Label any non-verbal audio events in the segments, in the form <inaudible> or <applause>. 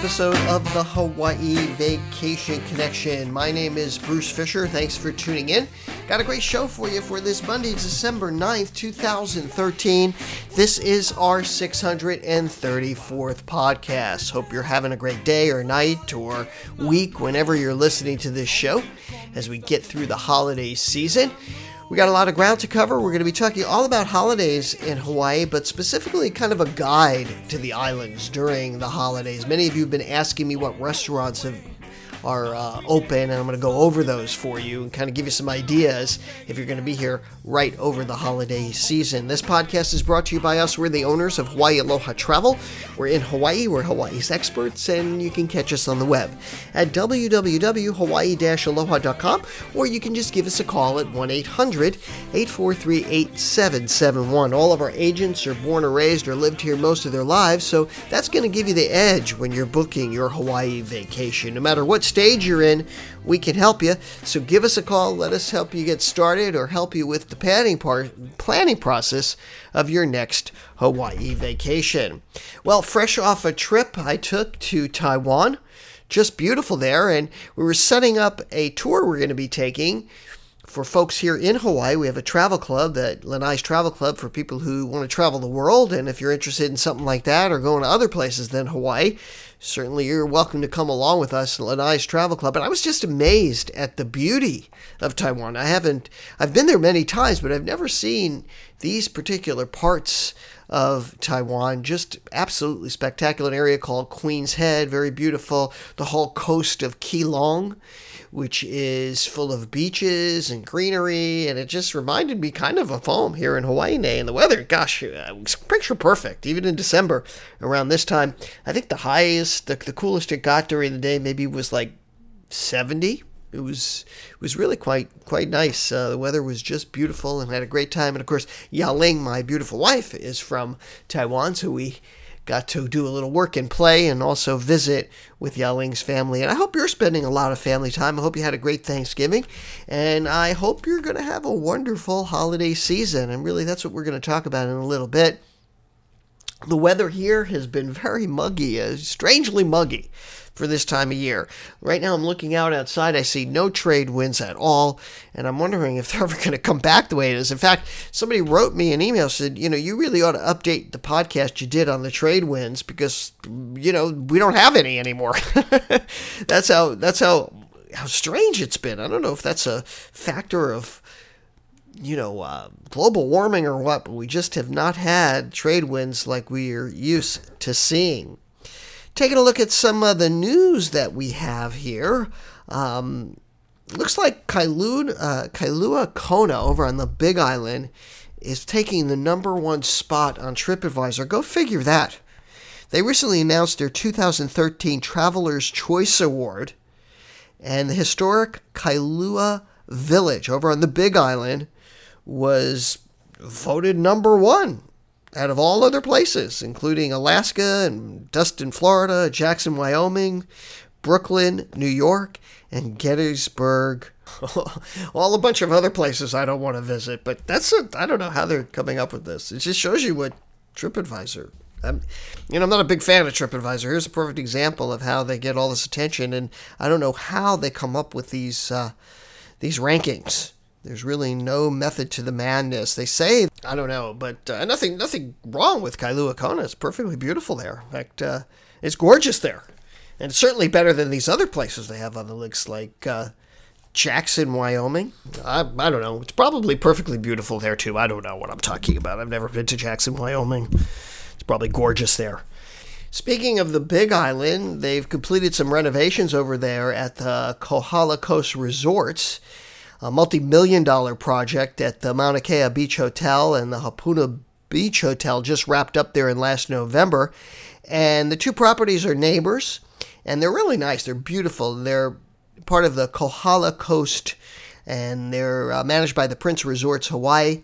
episode of the Hawaii Vacation Connection. My name is Bruce Fisher. Thanks for tuning in. Got a great show for you for this Monday, December 9th, 2013. This is our 634th podcast. Hope you're having a great day or night or week whenever you're listening to this show as we get through the holiday season. We got a lot of ground to cover. We're going to be talking all about holidays in Hawaii, but specifically kind of a guide to the islands during the holidays. Many of you have been asking me what restaurants have are uh, open, and I'm going to go over those for you and kind of give you some ideas if you're going to be here right over the holiday season. This podcast is brought to you by us. We're the owners of Hawaii Aloha Travel. We're in Hawaii, we're Hawaii's experts, and you can catch us on the web at www.hawaii-aloha.com, or you can just give us a call at 1 800 843 8771. All of our agents are born or raised or lived here most of their lives, so that's going to give you the edge when you're booking your Hawaii vacation. No matter what stage you're in, we can help you. So give us a call. Let us help you get started or help you with the planning planning process of your next Hawaii vacation. Well, fresh off a trip I took to Taiwan, just beautiful there, and we were setting up a tour we're going to be taking for folks here in Hawaii, we have a travel club, that Lanai's Travel Club, for people who want to travel the world. And if you're interested in something like that or going to other places than Hawaii, certainly you're welcome to come along with us, Lanai's Travel Club. And I was just amazed at the beauty of Taiwan. I haven't, I've been there many times, but I've never seen these particular parts of Taiwan. Just absolutely spectacular. An area called Queen's Head, very beautiful. The whole coast of Keelung which is full of beaches and greenery, and it just reminded me kind of of home here in Hawaii. And the weather, gosh, uh, was picture perfect, even in December around this time. I think the highest, the, the coolest it got during the day maybe was like 70 it was it was really quite quite nice. Uh, the weather was just beautiful, and had a great time. And of course, Yao Ling, my beautiful wife, is from Taiwan, so we got to do a little work and play and also visit with Yao Ling's family. And I hope you're spending a lot of family time. I hope you had a great Thanksgiving. And I hope you're going to have a wonderful holiday season. And really, that's what we're going to talk about in a little bit. The weather here has been very muggy, uh, strangely muggy for this time of year. Right now, I'm looking out outside. I see no trade winds at all, and I'm wondering if <laughs> they're ever going to come back the way it is. In fact, somebody wrote me an email said, you know, you really ought to update the podcast you did on the trade winds because, you know, we don't have any anymore. <laughs> that's how that's how how strange it's been. I don't know if that's a factor of you know, uh, global warming or what, but we just have not had trade winds like we are used to seeing. Taking a look at some of the news that we have here. Um, looks like uh, Kailua Kona over on the Big Island is taking the number one spot on TripAdvisor. Go figure that. They recently announced their 2013 Traveler's Choice Award, and the historic Kailua Village over on the Big Island was voted number one out of all other places, including Alaska and Destin, Florida, Jackson, Wyoming, Brooklyn, New York, and Gettysburg. <laughs> all a bunch of other places I don't want to visit, but that's I don't know how they're coming up with this. It just shows you what TripAdvisor. I'm, you know, I'm not a big fan of TripAdvisor. Here's a perfect example of how they get all this attention, and I don't know how they come up with these uh, these rankings. There's really no method to the madness. They say, I don't know, but uh, nothing nothing wrong with Kailua Kona. It's perfectly beautiful there. In fact, uh, it's gorgeous there. And it's certainly better than these other places they have on the lakes, like uh, Jackson, Wyoming. I, I don't know. It's probably perfectly beautiful there, too. I don't know what I'm talking about. I've never been to Jackson, Wyoming. It's probably gorgeous there. Speaking of the Big Island, they've completed some renovations over there at the Kohala Coast Resorts a multi-million dollar project at the Mauna Kea Beach Hotel and the Hapuna Beach Hotel just wrapped up there in last November. And the two properties are neighbors, and they're really nice. They're beautiful. They're part of the Kohala Coast, and they're uh, managed by the Prince Resorts Hawaii.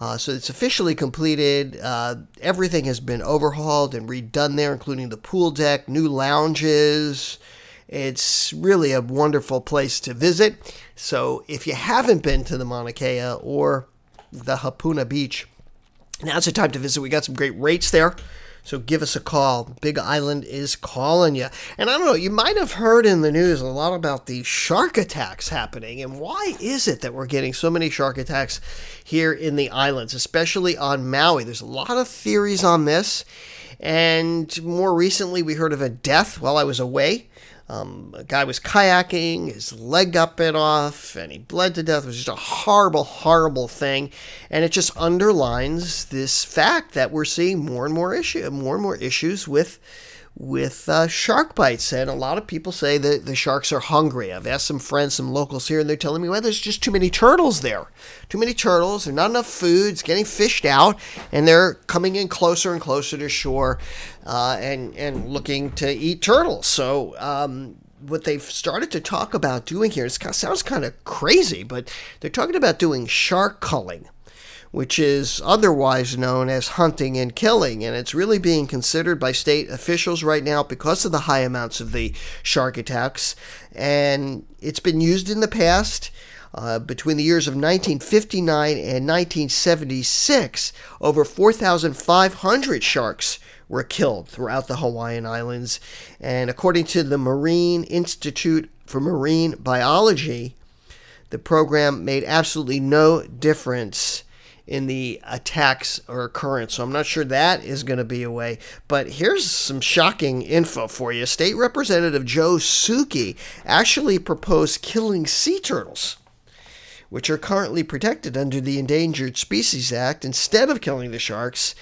Uh, so it's officially completed. Uh, everything has been overhauled and redone there, including the pool deck, new lounges, it's really a wonderful place to visit. So if you haven't been to the Mauna Kea or the Hapuna Beach, now's the time to visit. We got some great rates there. So give us a call. Big Island is calling you. And I don't know, you might have heard in the news a lot about the shark attacks happening. And why is it that we're getting so many shark attacks here in the islands, especially on Maui? There's a lot of theories on this. And more recently, we heard of a death while I was away um, a guy was kayaking, his leg got bit off, and he bled to death. It was just a horrible, horrible thing, and it just underlines this fact that we're seeing more and more issue, more and more issues with with uh, shark bites. And a lot of people say that the sharks are hungry. I've asked some friends, some locals here, and they're telling me, well, there's just too many turtles there. Too many turtles. There's not enough food. It's getting fished out, and they're coming in closer and closer to shore uh, and, and looking to eat turtles. So, um, what they've started to talk about doing here, it sounds kind of crazy, but they're talking about doing shark culling which is otherwise known as hunting and killing. And it's really being considered by state officials right now because of the high amounts of the shark attacks. And it's been used in the past. Uh, between the years of 1959 and 1976, over 4,500 sharks were killed throughout the Hawaiian Islands. And according to the Marine Institute for Marine Biology, the program made absolutely no difference in the attacks or occurrence. So I'm not sure that is going to be a way. But here's some shocking info for you. State Representative Joe Souki actually proposed killing sea turtles, which are currently protected under the Endangered Species Act, instead of killing the sharks,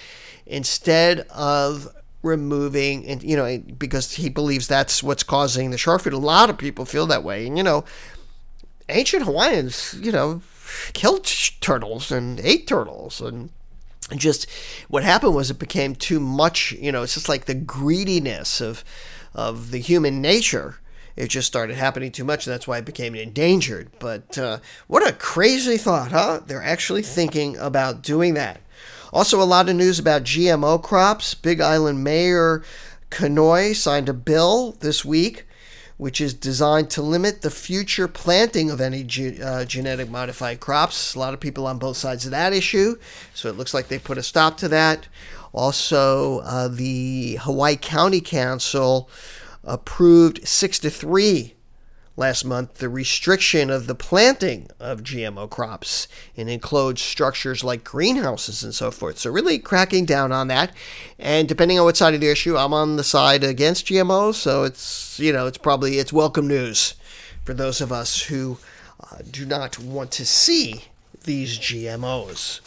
instead of removing and you know because he believes that's what's causing the shark food a lot of people feel that way and you know ancient hawaiians you know killed turtles and ate turtles. And just what happened was it became too much you know it's just like the greediness of of the human nature. It just started happening too much and that's why it became endangered. But uh, what a crazy thought huh? They're actually thinking about doing that. Also a lot of news about gmo crops. Big island mayor Kenoi signed a bill this week which is designed to limit the future planting of any ge- uh, genetic modified crops. A lot of people on both sides of that issue, so it looks like they put a stop to that. Also, uh, the Hawaii County Council approved six to three last month the restriction of the planting of GMO crops in enclosed structures like greenhouses and so forth. So really cracking down on that. And depending on what side of the issue, I'm on the side against GMOs, so it's you know it's probably it's welcome news for those of us who uh, do not want to see these GMOs.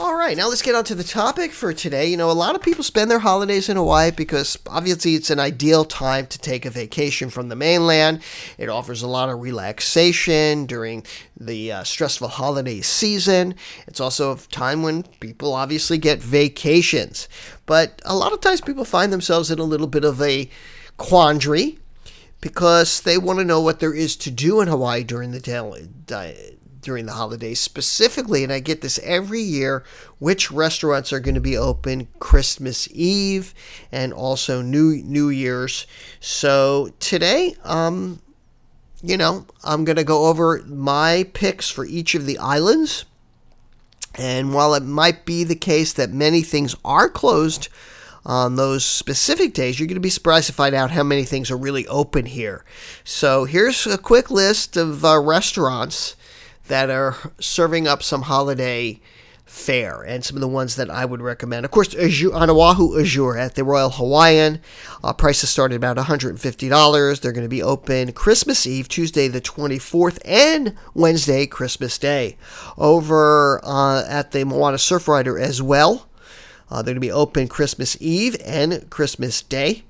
All right, now let's get on to the topic for today. You know, a lot of people spend their holidays in Hawaii because obviously it's an ideal time to take a vacation from the mainland. It offers a lot of relaxation during the uh, stressful holiday season. It's also a time when people obviously get vacations. But a lot of times people find themselves in a little bit of a quandary because they want to know what there is to do in Hawaii during the during the holidays specifically, and I get this every year, which restaurants are going to be open Christmas Eve and also New New Year's. So today, um, you know, I'm going to go over my picks for each of the islands. And while it might be the case that many things are closed on those specific days, you're going to be surprised to find out how many things are really open here. So here's a quick list of uh, restaurants that are serving up some holiday fare and some of the ones that I would recommend. Of course, on Oahu Azure at the Royal Hawaiian, uh, prices start at about $150. They're going to be open Christmas Eve, Tuesday the 24th, and Wednesday, Christmas Day. Over uh, at the Moana Surf Rider as well, uh, they're going to be open Christmas Eve and Christmas Day.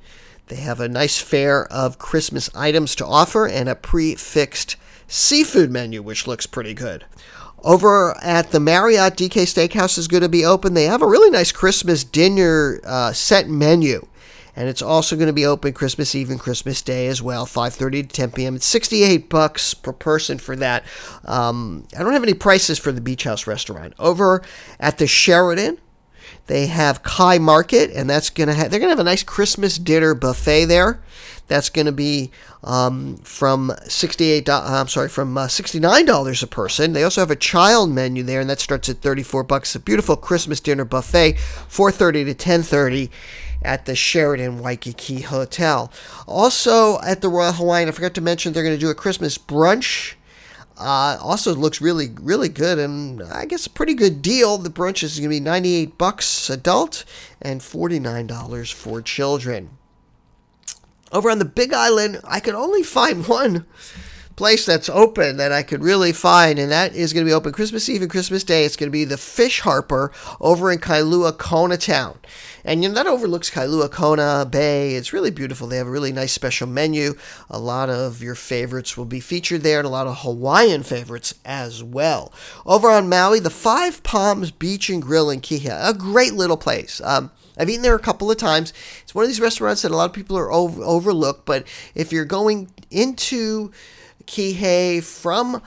They have a nice fare of Christmas items to offer and a prefixed seafood menu, which looks pretty good. Over at the Marriott DK Steakhouse is going to be open. They have a really nice Christmas dinner uh, set menu, and it's also going to be open Christmas Eve and Christmas Day as well, 5:30 to 10 p.m. It's 68 bucks per person for that. Um, I don't have any prices for the Beach House restaurant. Over at the Sheraton, they have Kai Market, and that's gonna have they're gonna have a nice Christmas dinner buffet there. That's going to be um, from sixty-eight. Uh, I'm sorry, from uh, sixty-nine dollars a person. They also have a child menu there, and that starts at thirty-four bucks. A beautiful Christmas dinner buffet, four thirty to ten thirty at the Sheraton Waikiki Hotel. Also at the Royal Hawaiian, I forgot to mention they're going to do a Christmas brunch. Uh, also looks really, really good, and I guess a pretty good deal. The brunch is going to be 98 bucks adult and $49 for children. Over on the Big Island, I could only find one place that's open that I could really find, and that is going to be open Christmas Eve and Christmas Day. It's going to be the Fish Hopper over in Kailua Kona Town. And you know, that overlooks Kailua Kona Bay. It's really beautiful. They have a really nice special menu. A lot of your favorites will be featured there, and a lot of Hawaiian favorites as well. Over on Maui, the Five Palms Beach and Grill in Kihei, a great little place. Um, I've eaten there a couple of times. It's one of these restaurants that a lot of people are over- overlooked, but if you're going into Kihei from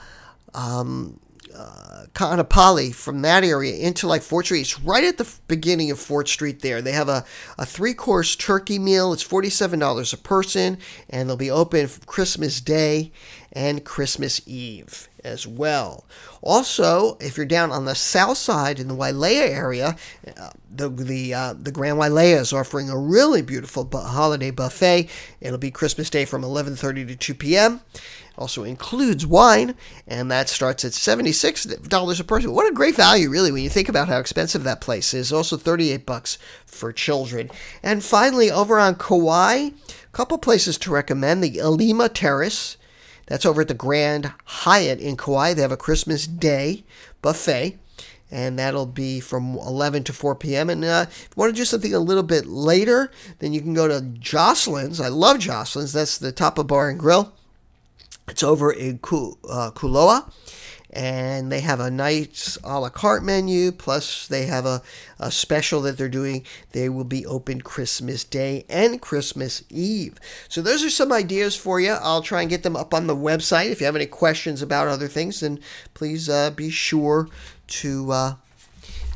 um, uh, Kaanapali, from that area into like Fort Street. It's right at the beginning of Fort Street there. They have a, a three course turkey meal. It's $47 a person, and they'll be open from Christmas Day and Christmas Eve as well. Also, if you're down on the south side in the Wailea area, uh, the the uh, the Grand Wailea is offering a really beautiful bu- holiday buffet. It'll be Christmas Day from 11:30 to 2 p.m. Also includes wine, and that starts at $76 a person. What a great value, really, when you think about how expensive that place is. Also 38 bucks for children. And finally, over on Kauai, a couple places to recommend. The Ilima Terrace, that's over at the Grand Hyatt in Kauai. They have a Christmas Day buffet and that'll be from 11 to 4 p.m. And uh, if you want to do something a little bit later, then you can go to Josselin's. I love Josselin's. That's the Tapa Bar and Grill. It's over in uh, Koloa, and they have a nice a la carte menu. Plus, they have a, a special that they're doing. They will be open Christmas Day and Christmas Eve. So, those are some ideas for you. I'll try and get them up on the website. If you have any questions about other things, then please uh, be sure to. Uh,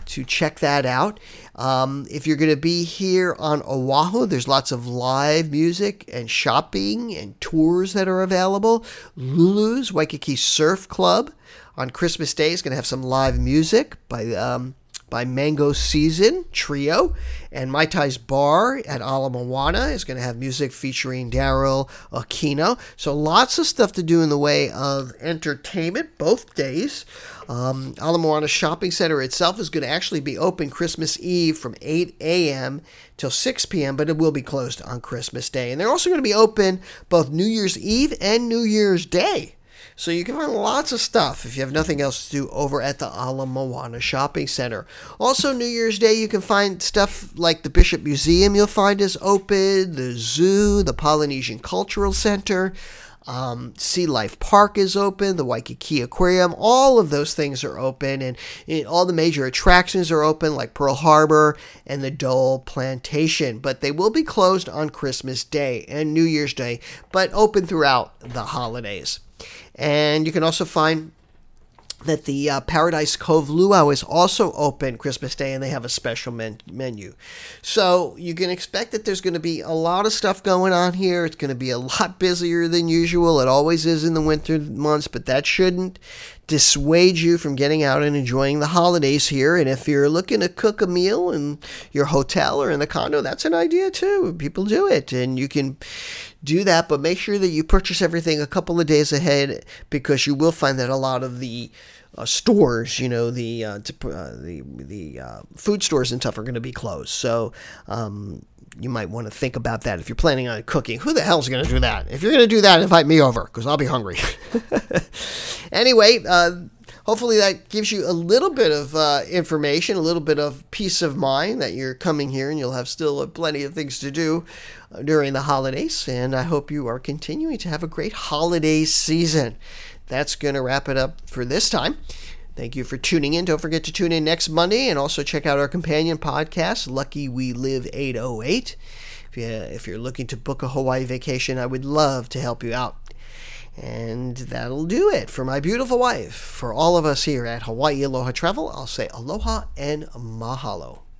to check that out. Um, if you're going to be here on Oahu, there's lots of live music and shopping and tours that are available. Lulu's Waikiki Surf Club on Christmas Day is going to have some live music by um, by Mango Season Trio, and Mai Tai's Bar at Ala Moana is going to have music featuring Daryl Aquino. So lots of stuff to do in the way of entertainment both days. Um, Ala Moana Shopping Center itself is going to actually be open Christmas Eve from 8 a.m. till 6 p.m., but it will be closed on Christmas Day. And they're also going to be open both New Year's Eve and New Year's Day. So you can find lots of stuff if you have nothing else to do over at the Ala Moana Shopping Center. Also, New Year's Day, you can find stuff like the Bishop Museum you'll find is open, the zoo, the Polynesian Cultural Center. Um, sea Life Park is open, the Waikiki Aquarium, all of those things are open, and, and, all the major attractions are open, like Pearl Harbor and the Dole Plantation. But they will be closed on Christmas Day and New Year's Day, but open throughout the holidays. And you can also find that the uh, Paradise Cove Luau is also open Christmas Day and they have a special men- menu. So you can expect that there's going to be a lot of stuff going on here. It's going to be a lot busier than usual. It always is in the winter months, but that shouldn't dissuade you from getting out and enjoying the holidays here. And if you're looking to cook a meal in your hotel or in the condo, that's an idea too. People do it, and you can do that, but make sure that you purchase everything a couple of days ahead because you will find that a lot of the uh, stores, you know, the uh, uh, the the uh, food stores and stuff are going to be closed. So um, you might want to think about that if you're planning on cooking. Who the hell's going to do that? If you're going to do that, invite me over because I'll be hungry. <laughs> anyway, uh, hopefully that gives you a little bit of uh, information, a little bit of peace of mind that you're coming here and you'll have still plenty of things to do uh, during the holidays. And I hope you are continuing to have a great holiday season. That's going to wrap it up for this time. Thank you for tuning in. Don't forget to tune in next Monday and also check out our companion podcast, Lucky We Live 808. If, you, if you're looking to book a Hawaii vacation, I would love to help you out. And that'll do it for my beautiful wife. For all of us here at Hawaii Aloha Travel, I'll say aloha and mahalo.